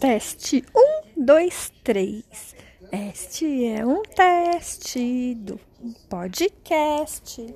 Teste um, dois, três. Este é um teste do podcast.